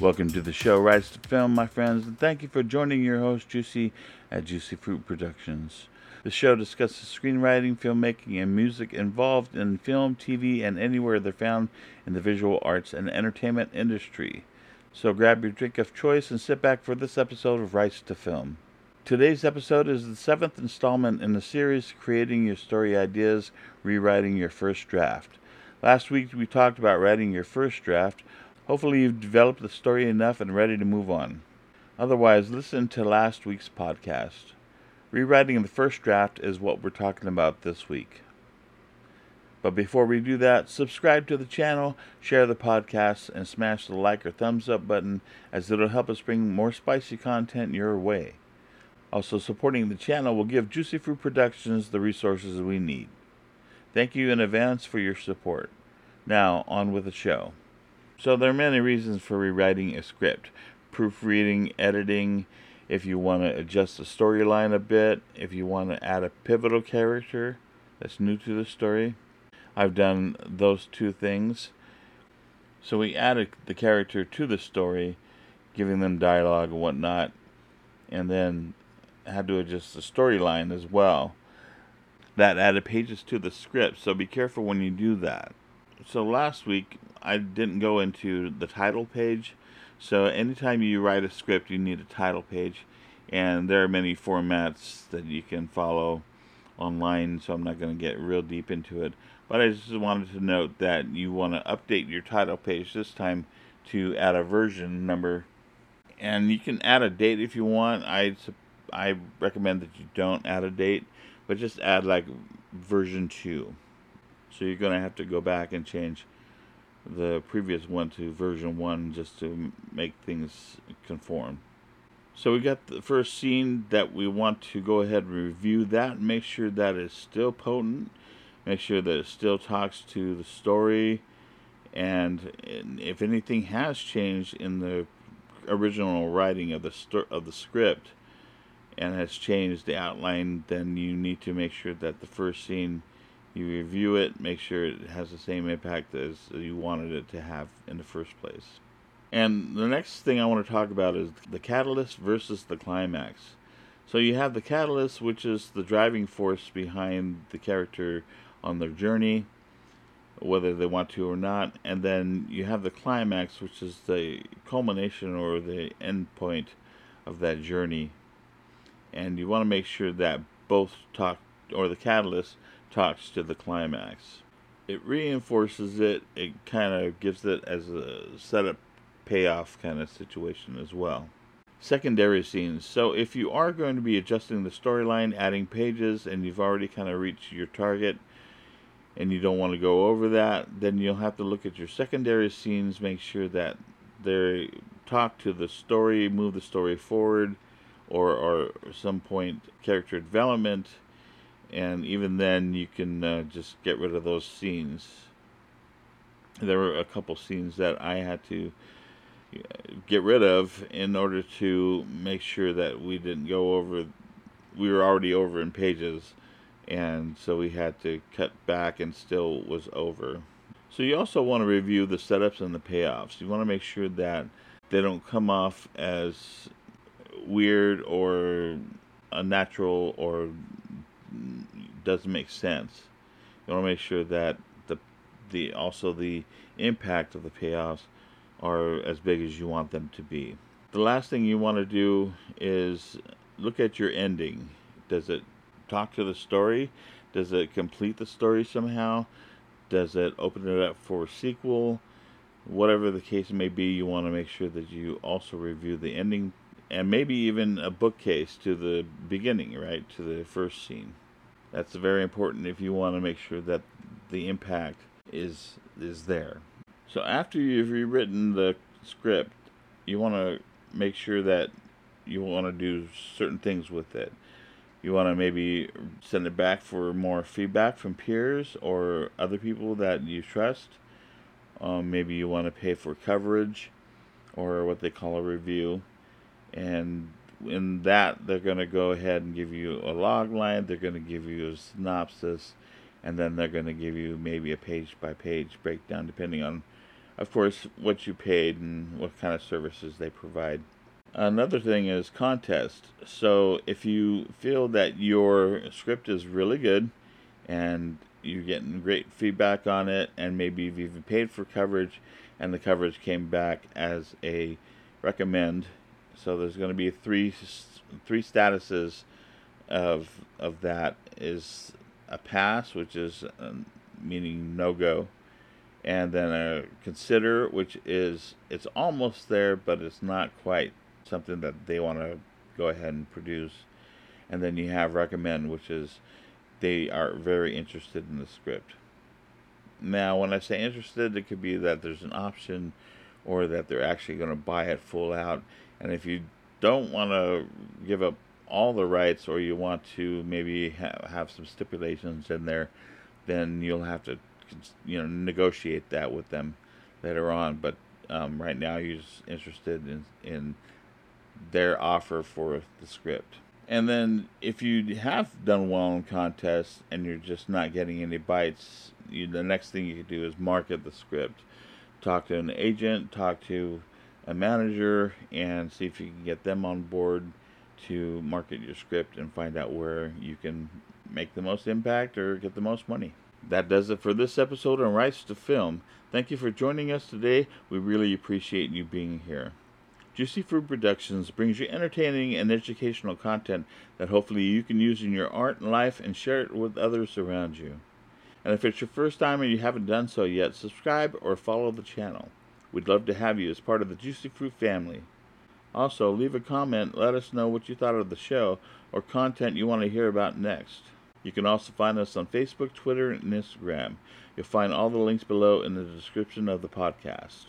Welcome to the show, Rise to Film, my friends, and thank you for joining your host, Juicy, at Juicy Fruit Productions. The show discusses screenwriting, filmmaking, and music involved in film, TV, and anywhere they're found in the visual arts and entertainment industry. So grab your drink of choice and sit back for this episode of Rise to Film. Today's episode is the seventh installment in the series Creating Your Story Ideas, Rewriting Your First Draft. Last week we talked about writing your first draft. Hopefully, you've developed the story enough and ready to move on. Otherwise, listen to last week's podcast. Rewriting the first draft is what we're talking about this week. But before we do that, subscribe to the channel, share the podcast, and smash the like or thumbs up button as it'll help us bring more spicy content your way. Also, supporting the channel will give Juicy Fruit Productions the resources we need. Thank you in advance for your support. Now, on with the show. So, there are many reasons for rewriting a script proofreading, editing, if you want to adjust the storyline a bit, if you want to add a pivotal character that's new to the story. I've done those two things. So, we added the character to the story, giving them dialogue and whatnot, and then had to adjust the storyline as well. That added pages to the script, so be careful when you do that. So last week I didn't go into the title page. So anytime you write a script, you need a title page, and there are many formats that you can follow online. So I'm not going to get real deep into it, but I just wanted to note that you want to update your title page this time to add a version number, and you can add a date if you want. I I recommend that you don't add a date, but just add like version 2. So you're going to have to go back and change the previous one to version 1 just to make things conform. So we got the first scene that we want to go ahead and review that. Make sure that is still potent. Make sure that it still talks to the story. And if anything has changed in the original writing of the of the script, and has changed the outline, then you need to make sure that the first scene you review it, make sure it has the same impact as you wanted it to have in the first place. And the next thing I want to talk about is the catalyst versus the climax. So you have the catalyst, which is the driving force behind the character on their journey, whether they want to or not, and then you have the climax, which is the culmination or the end point of that journey and you want to make sure that both talk or the catalyst talks to the climax. It reinforces it, it kind of gives it as a setup payoff kind of situation as well. Secondary scenes. So if you are going to be adjusting the storyline, adding pages, and you've already kind of reached your target, and you don't want to go over that, then you'll have to look at your secondary scenes, make sure that they talk to the story, move the story forward, or, or some point character development and even then you can uh, just get rid of those scenes. There were a couple scenes that i had to uh, get rid of in order to make sure that we didn't go over we were already over in pages and so we had to cut back and still was over. So you also want to review the setups and the payoffs. You want to make sure that they don't come off as weird or unnatural or doesn't make sense. You want to make sure that the the also the impact of the payoffs are as big as you want them to be. The last thing you want to do is look at your ending. Does it talk to the story? Does it complete the story somehow? Does it open it up for a sequel? Whatever the case may be, you want to make sure that you also review the ending and maybe even a bookcase to the beginning, right, to the first scene. That's very important if you want to make sure that the impact is is there. So after you've rewritten the script, you want to make sure that you want to do certain things with it. You want to maybe send it back for more feedback from peers or other people that you trust. Um, maybe you want to pay for coverage or what they call a review and in that they're going to go ahead and give you a log line they're going to give you a synopsis and then they're going to give you maybe a page by page breakdown depending on of course, what you paid and what kind of services they provide. Another thing is contest. So if you feel that your script is really good and you're getting great feedback on it, and maybe you've even paid for coverage, and the coverage came back as a recommend. So there's going to be three three statuses of of that is a pass, which is um, meaning no go, and then a consider, which is it's almost there, but it's not quite something that they want to go ahead and produce. And then you have recommend, which is they are very interested in the script. Now, when I say interested, it could be that there's an option or that they're actually going to buy it full out. And if you don't want to give up all the rights or you want to maybe ha- have some stipulations in there, then you'll have to you know negotiate that with them later on. But um, right now, you're just interested in in their offer for the script. And then if you have done well in contests and you're just not getting any bites, you, the next thing you can do is market the script. Talk to an agent, talk to a manager, and see if you can get them on board to market your script and find out where you can make the most impact or get the most money. That does it for this episode on Rights to Film. Thank you for joining us today. We really appreciate you being here. Juicy Fruit Productions brings you entertaining and educational content that hopefully you can use in your art and life and share it with others around you. And if it's your first time and you haven't done so yet, subscribe or follow the channel. We'd love to have you as part of the Juicy Fruit family. Also, leave a comment, let us know what you thought of the show or content you want to hear about next. You can also find us on Facebook, Twitter, and Instagram. You'll find all the links below in the description of the podcast.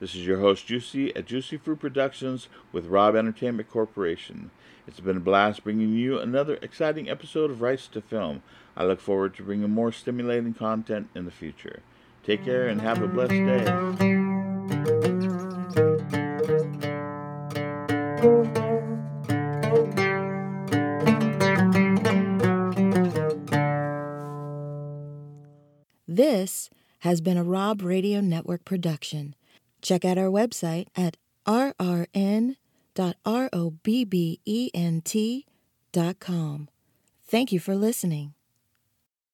This is your host, Juicy, at Juicy Fruit Productions with Rob Entertainment Corporation. It's been a blast bringing you another exciting episode of Rights to Film. I look forward to bringing more stimulating content in the future. Take care and have a blessed day. This has been a Rob Radio Network production. Check out our website at rrn.robbent.com. Thank you for listening.